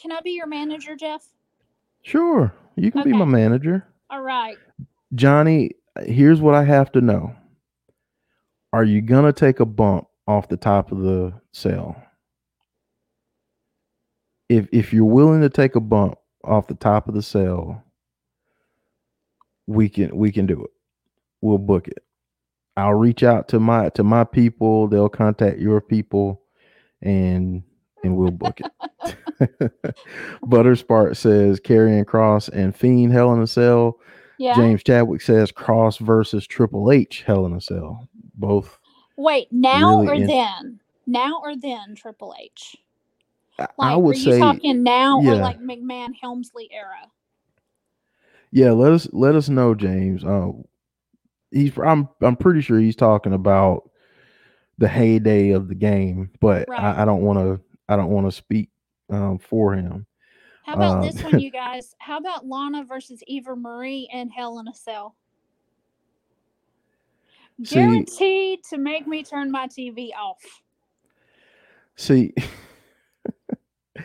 Can I be your manager, Jeff? Sure, you can be my manager. All right. Johnny, here's what I have to know. Are you gonna take a bump off the top of the cell? If if you're willing to take a bump off the top of the cell, we can we can do it. We'll book it. I'll reach out to my to my people, they'll contact your people and and we'll book it. <laughs> Butterspark says Karrion Kross and Fiend Hell in a Cell. Yeah. James Chadwick says Kross versus Triple H Hell in a Cell. Both. Wait, now really or in- then? Now or then Triple H? I- Like, I are would you say, talking now or like McMahon Helmsley era? Yeah. Let us let us know, James. Uh, he's. I'm. I'm pretty sure he's talking about the heyday of the game, but Right. I, I don't want to. I don't want to speak um, for him. How about Uh, this one, you <laughs> guys? How about Lana versus Eva Marie and Hell in a Cell? See- Guaranteed to make me turn my TV off. See, <laughs>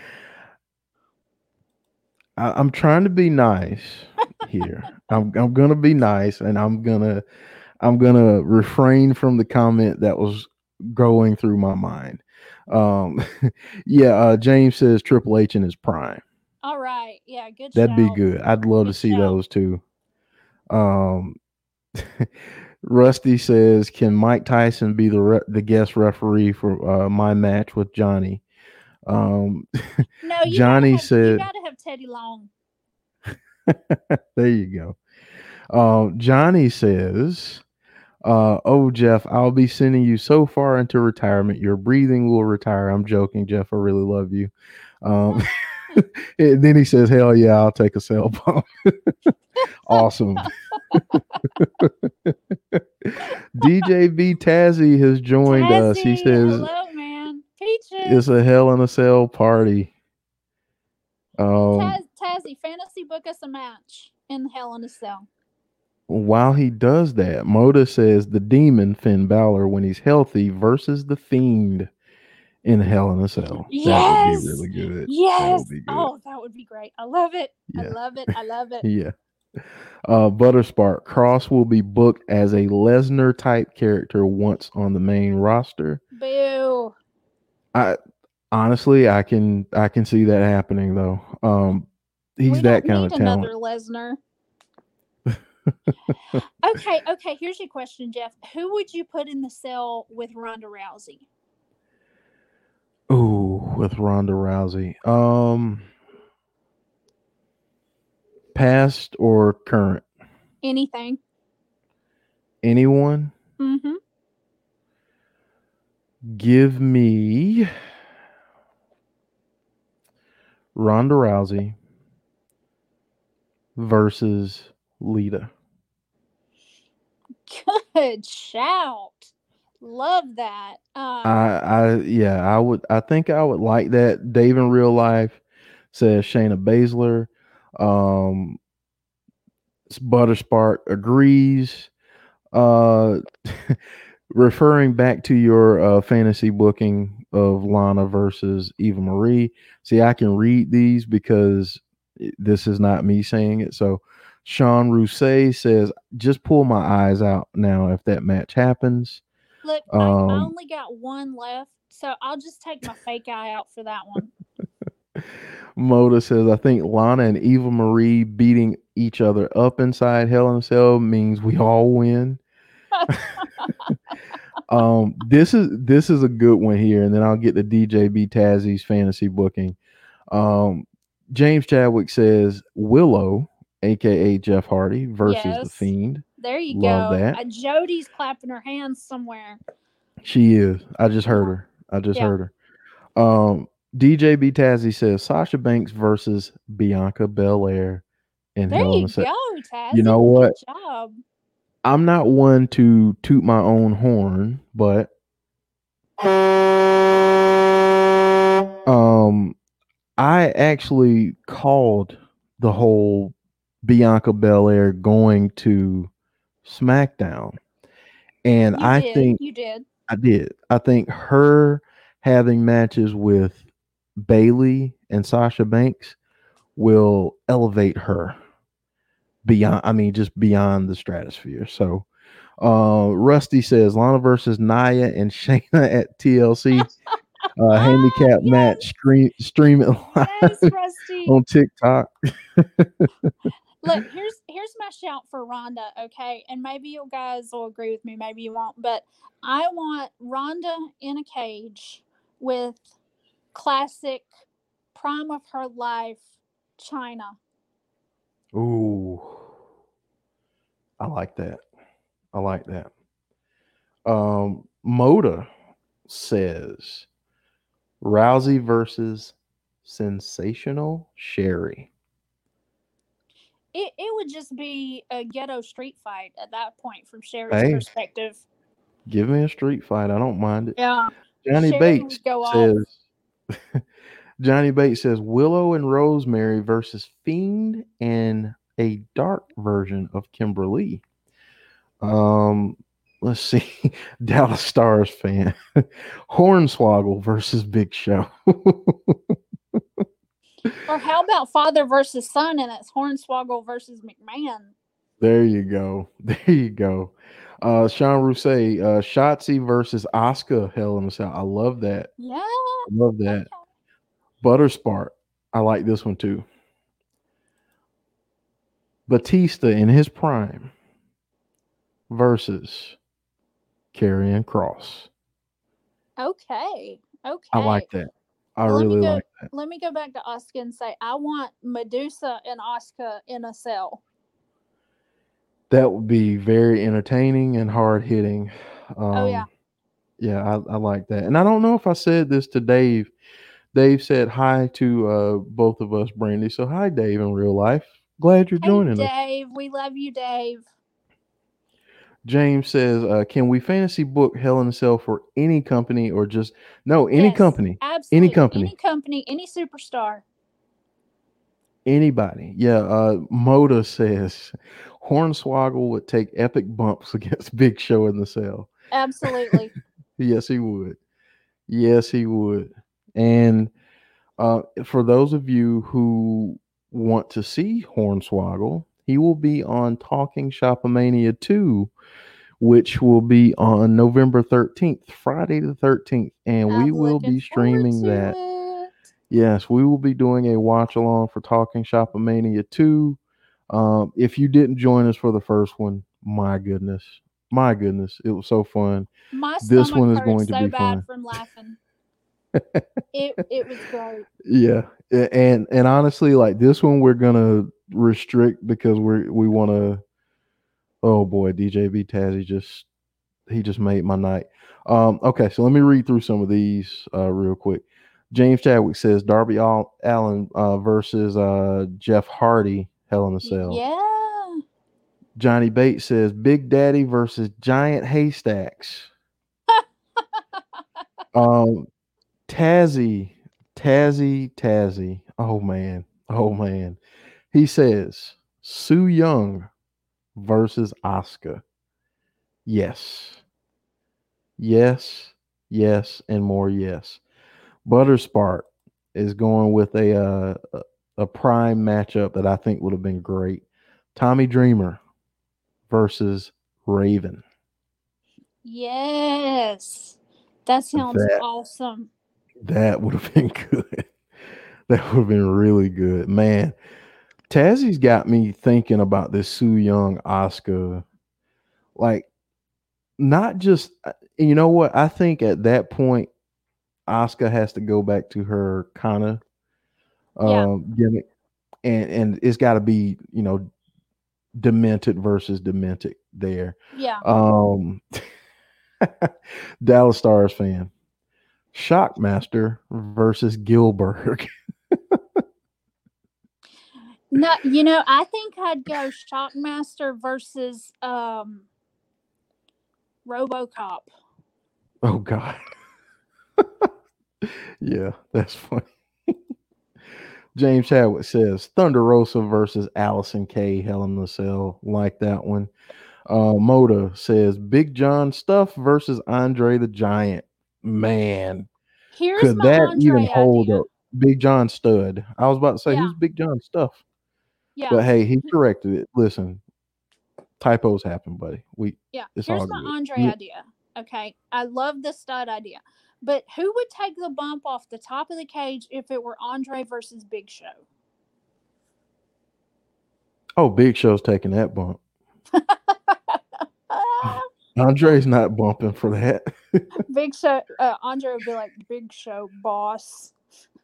I, I'm trying to be nice here. I'm I'm gonna be nice, and I'm gonna I'm gonna refrain from the comment that was going through my mind. Um, <laughs> yeah, uh, James says Triple H in his prime. All right. Yeah, good That'd be good. I'd love to see those two. Um, <laughs> Rusty says, "Can Mike Tyson be the re- the guest referee for uh, my match with Johnny?" Um, No, <laughs> you Johnny have, said- you gotta have Teddy Long. <laughs> there you go. Um, Johnny says, uh, "Oh Jeff, I'll be sending you so far into retirement, your breathing will retire." I'm joking, Jeff. I really love you. Um, <laughs> and then he says, "Hell yeah, I'll take a cell phone." <laughs> awesome. DJ B Tazzy has joined us. He says hello, man. Peaches. it's a hell in a cell party. Um, Taz, Tazzy, fantasy book us a match in Hell in a Cell. while he does that, Moda says the demon Finn Balor when he's healthy versus the fiend in Hell in a Cell. That Yes! would be really good. That Yes. be good. Oh, that would be great. I love it. I love it. I love it. <laughs> Yeah. Uh, Butterspark Kross will be booked as a Lesnar type character once on the main roster. Boo. I honestly, I can I can see that happening though. Um, he's we that don't kind of talent. another Lesnar. okay, <laughs> okay. Here's your question, Jeff. Who would you put in the cell with Ronda Rousey? Ooh, with Ronda Rousey. Um, past or current? Anything? Anyone? Mm-hmm. Give me Ronda Rousey versus Lita. Good shout. Love that. Um, I, I, yeah, I would. I think I would like that. Dave in real life says Shayna Baszler. Um, Butterspark agrees. Uh, <laughs> referring back to your uh, fantasy booking of Lana versus Eva Marie. See, I can read these because this is not me saying it. So, Sean Rousset says, "Just pull my eyes out now if that match happens." look, I, I um, only got one left, so I'll just take my fake eye out for that one. <laughs> Moda says, I think Lana and Eva Marie beating each other up inside Hell in a Cell means we all win. <laughs> um, this is this is a good one here, and then I'll get the DJ B Tazzy's fantasy booking. Um, James Chadwick says Willow, aka Jeff Hardy, versus the Fiend. There you Love go. that. Uh, Jody's clapping her hands somewhere. She is. I just heard her. I just Yeah. heard her. Um, DJ B Tazzy says Sasha Banks versus Bianca Belair in There Hell you go, Taz. You know what? I'm not one to toot my own horn, but um I actually called the whole Bianca Belair going to SmackDown. And You I did. think you did. I did. I think her having matches with Bayley and Sasha Banks will elevate her beyond i mean just beyond the stratosphere so uh rusty says lana versus nia and <laughs> shayna at tlc <laughs> uh handicap yes. match stream stream it live <laughs> Yes, on tiktok <laughs> Look, here's here's my shout for Ronda, okay? And maybe you guys will agree with me, maybe you won't, but I want Ronda in a cage with classic prime of her life Chyna. Ooh. I like that. I like that. Um Moda says Rousey versus sensational Sherri. It it would just be a ghetto street fight at that point from Sherri's Hey. perspective. Give me a street fight. I don't mind it. Yeah. Johnny Sherri Bates would go off. says <laughs> Johnny Bates says Willow and Rosemary versus Fiend and a dark version of Kimber Lee. Um let's see. <laughs> Dallas Stars fan. <laughs> Hornswoggle versus Big Show. <laughs> Or how about father versus son and it's Hornswoggle versus McMahon? There you go. There you go. Uh Sean Rousset, uh Shotzi versus Asuka Hell in a Cell. I love that. Yeah. I love that. okay. Butterspark. I like this one too. Batista in his prime versus Karrion Kross. Okay. Okay. I like that. I Let really go- like that. Let me go back to Asuka and say I want Medusa and Asuka in a cell. That would be very entertaining and hard hitting. Um, Oh, yeah. Yeah, I, I like that. And I don't know if I said this to Dave. Dave said hi to uh, both of us, Brandy. So hi, Dave, in real life. Glad you're Hey, joining us. Dave, we love you, Dave. James says, uh, "Can we fantasy book Hell in a Cell for any company or just no any Yes, company, Absolutely. company. Any company, any superstar. anybody?" Yeah. Uh, Moda says, "Hornswoggle would take epic bumps <laughs> against Big Show in the cell." Absolutely. <laughs> Yes, he would. Yes, he would. And uh, for those of you who want to see Hornswoggle, he will be on Talking Shopomania 2, which will be on November 13th, Friday the 13th. And we I'm will be streaming that. it. Yes, we will be doing a watch along for Talking Shopomania 2. Um, if you didn't join us for the first one, my goodness. My goodness. It was so fun. My This one is going to so be bad fun. from laughing. <laughs> it it was great. Yeah, and and honestly, like this one, we're gonna restrict because we're we want to. Oh boy, DJB Tazzy just he just made my night. Um, okay, so let me read through some of these uh, real quick. James Chadwick says Darby Al- Allin uh, versus uh, Jeff Hardy, Hell in a Cell. Yeah. Johnny Bates says Big Daddy versus Giant Haystacks. <laughs> um, Tazzy, Tazzy, Tazzy. Oh man, oh man. He says Su Yung versus Asuka. Yes, yes, yes, and more yes. Butterspark is going with a uh, a- a prime matchup that I think would have been great. Tommy Dreamer versus Raven. Yes. That sounds That- awesome. That would have been <laughs> good. That would have been really good. Man, Tazzy's got me thinking about this Su Yung Asuka. Like, not just, uh, you know what? I think at that point, Asuka has to go back to her kind of Yeah. um, gimmick. And, and it's got to be, you know, demented versus demented there. Yeah. Um, <laughs> Dallas Stars fan. Shockmaster versus Gilbert. <laughs> No, you know, I think I'd go Shockmaster versus um RoboCop. oh God. <laughs> yeah, that's funny. <laughs> James Chadwick says Thunder Rosa versus Allysin Kay. Hell in the Cell. Like that one. Uh, Moda says Big John Stuff versus Andre the Giant. Man, Here's could my that Andre even hold idea. up? Big John Stud. I was about to say Yeah. who's Big John Stuff, Yeah. but hey, he corrected it. Listen, typos happen, buddy. We Yeah. It's Here's my. Andre Yeah. idea. Okay. I love the stud idea. But who would take the bump off the top of the cage if it were Andre versus Big Show? oh, Big Show's taking that bump. <laughs> Andre's not bumping for that. <laughs> Big Show, uh, Andre would be like, Big Show boss.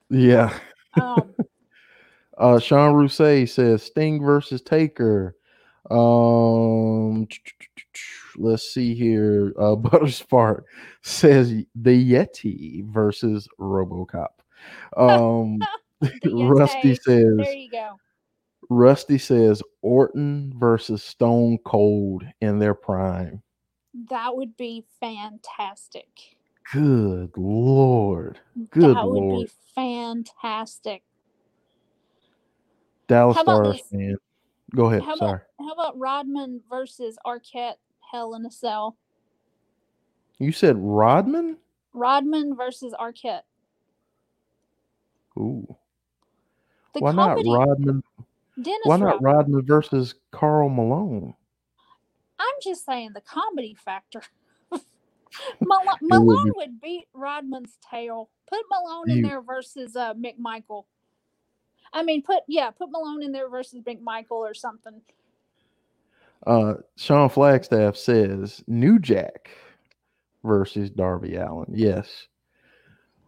yeah. Um, Uh, Sean Rousset says Sting versus Taker. Um, <tsk> let's see here. Uh, <laughs> Butterspark says the Yeti versus RoboCop. Um, <laughs> <laughs> Rusty says there you go. Rusty says Orton versus Stone Cold in their prime. That would be fantastic. Good lord, good that would lord. be fantastic. Dallas How Stars fan. Go ahead. How Sorry. about how about Rodman versus Arquette Hell in a Cell? You said Rodman. Rodman versus Arquette. Ooh. The Why not Rodman? Dennis Why not Rodman. Rodman versus Karl Malone? I'm just saying the comedy factor. <laughs> Malone would beat Rodman's tail. Put Malone in there versus uh, McMichael. I mean, put yeah, put Malone in there versus McMichael or something. Uh, Sean Flagstaff says New Jack versus Darby Allin. Yes.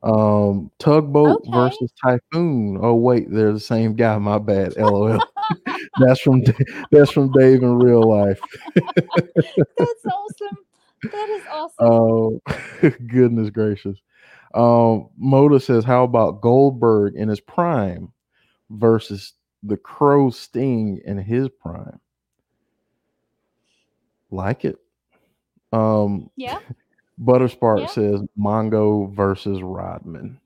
Um, Tugboat Okay. versus Typhoon. Oh wait, they're the same guy. My bad. LOL. <laughs> that's from that's from Dave in real life. <laughs> That's awesome. That is awesome. Oh, <laughs> goodness gracious. Um, Moda says, how about Goldberg in his prime versus the Crow Sting in his prime? Like it. Um, yeah. <laughs> Butterspark Yeah. says Mongo versus Rodman.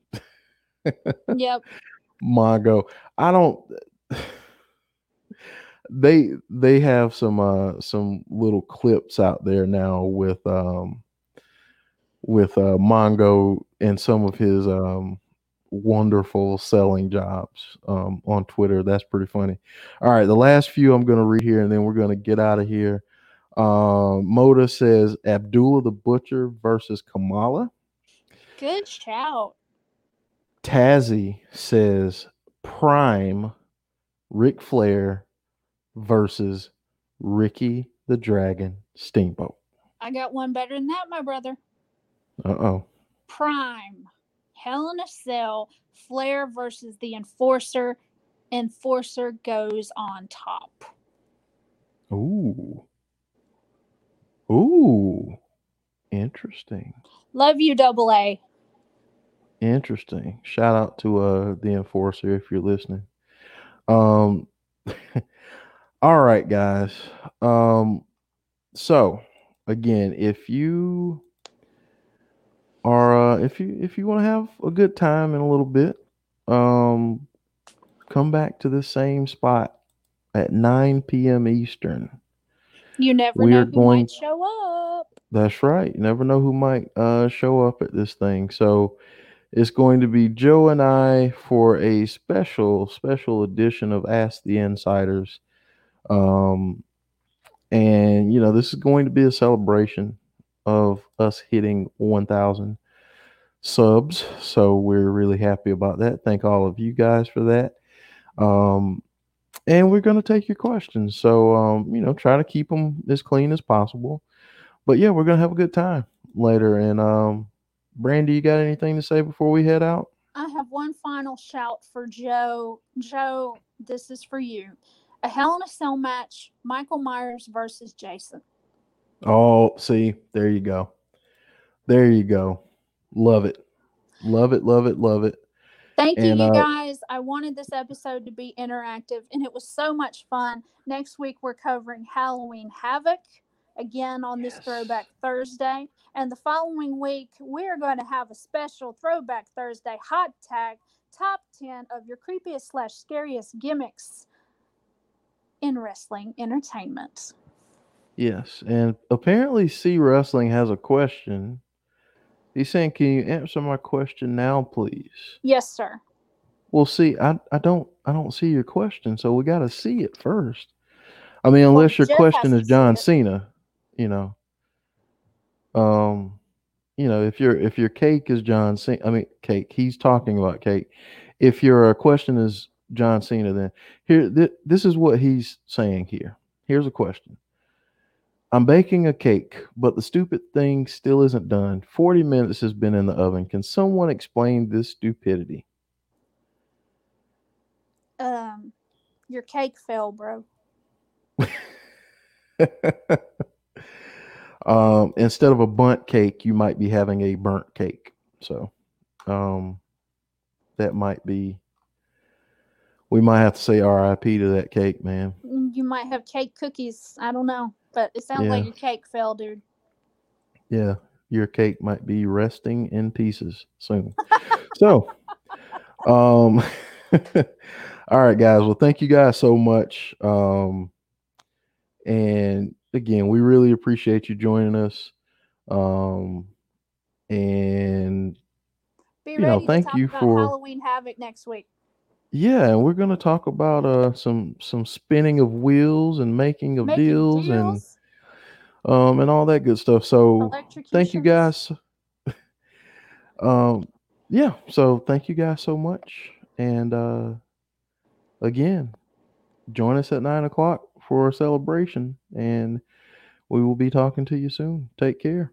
<laughs> Yep. Mongo. I don't. <sighs> They they have some uh some little clips out there now with um with uh Mongo and some of his um wonderful selling jobs um on Twitter. That's pretty funny. All right, the last few I'm gonna read here and then we're gonna get out of here. Um Moda says Abdullah the Butcher versus Kamala. Good shout. Tazzy says Prime Ric Flair versus Ricky the Dragon Steamboat. I got one better than that, my brother. Uh oh. Prime. Hell in a Cell. Flair versus the Enforcer. Enforcer goes on top. Ooh. Ooh. Interesting. Love you, Double A. Interesting. Shout out to uh the enforcer if you're listening. Um <laughs> all right guys. Um so again, if you are uh if you if you want to have a good time in a little bit, um come back to the same spot at 9 p.m. Eastern. You never We know who going- might show up. That's right. You never know who might uh, show up at this thing. So it's going to be Joe and I for a special, special edition of Ask the Insiders. Um, and, you know, this is going to be a celebration of us hitting 1,000 subs. So we're really happy about that. Thank all of you guys for that. Um, and we're going to take your questions. So, um, you know, try to keep them as clean as possible but yeah, we're gonna have a good time later. And um, Brandy, you got anything to say before we head out? I have one final shout for Joe. Joe, this is for you. A Hell in a Cell match, Michael Myers versus Jason. Oh, see, there you go, there you go. Love it, love it, love it, love it. Thank you, And, you uh, guys. I wanted this episode to be interactive, and it was so much fun. Next week, we're covering Halloween Havoc again on this Throwback Thursday. And the following week, we're going to have a special Throwback Thursday hot tag top 10 of your creepiest slash scariest gimmicks in wrestling entertainment. Yes, and apparently, C Wrestling has a question. He's saying, "Can you answer my question now, please?" Yes, sir. Well, see, I I don't I don't see your question, so we got to see it first. I mean, unless your Jeff question is John. Cena, you know. Um, you know, if your if your cake is John Cena, I mean cake. He's talking about cake. If your uh, question is John Cena, then here th- this is what he's saying here. Here's a question. I'm baking a cake, but the stupid thing still isn't done. 40 minutes has been in the oven. Can someone explain this stupidity? Um, your cake fell, bro. <laughs> um, instead of a bundt cake, you might be having a burnt cake. So, um, that might be. We might have to say RIP to that cake, man. Mm, You might have cake cookies. I don't know, but it sounds like your cake fell, dude. Yeah, your cake might be resting in pieces soon. so, um, <laughs> all right, guys. Well, thank you guys so much. Um, and again, we really appreciate you joining us. Um, and Be You ready know, to thank talk you about for- Halloween Havoc next week. Yeah, and we're gonna talk about uh some some spinning of wheels and making of Making deals, deals, and um and all that good stuff. So thank you guys. <laughs> um yeah, so thank you guys so much. And uh again, join us at nine o'clock for a celebration and we will be talking to you soon. Take care.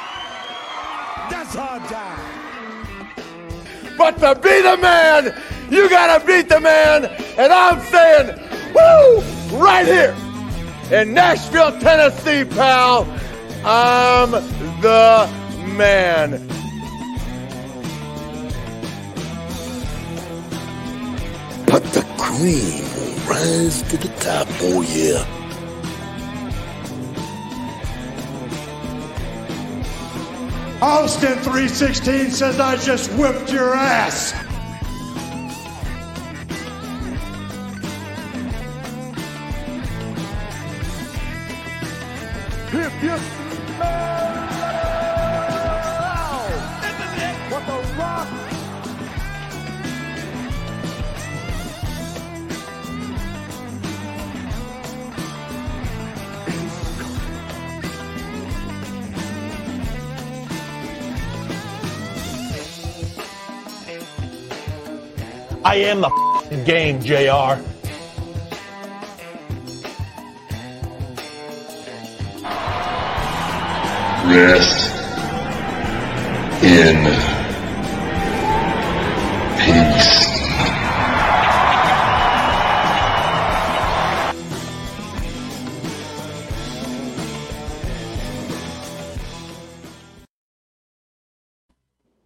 But to be the man, you gotta beat the man. And I'm saying, woo, right here in Nashville, Tennessee, pal, I'm the man. But the cream will rise to the top, oh yeah. Austin 316 says I just whipped your ass. If you I am the game, JR. Rest in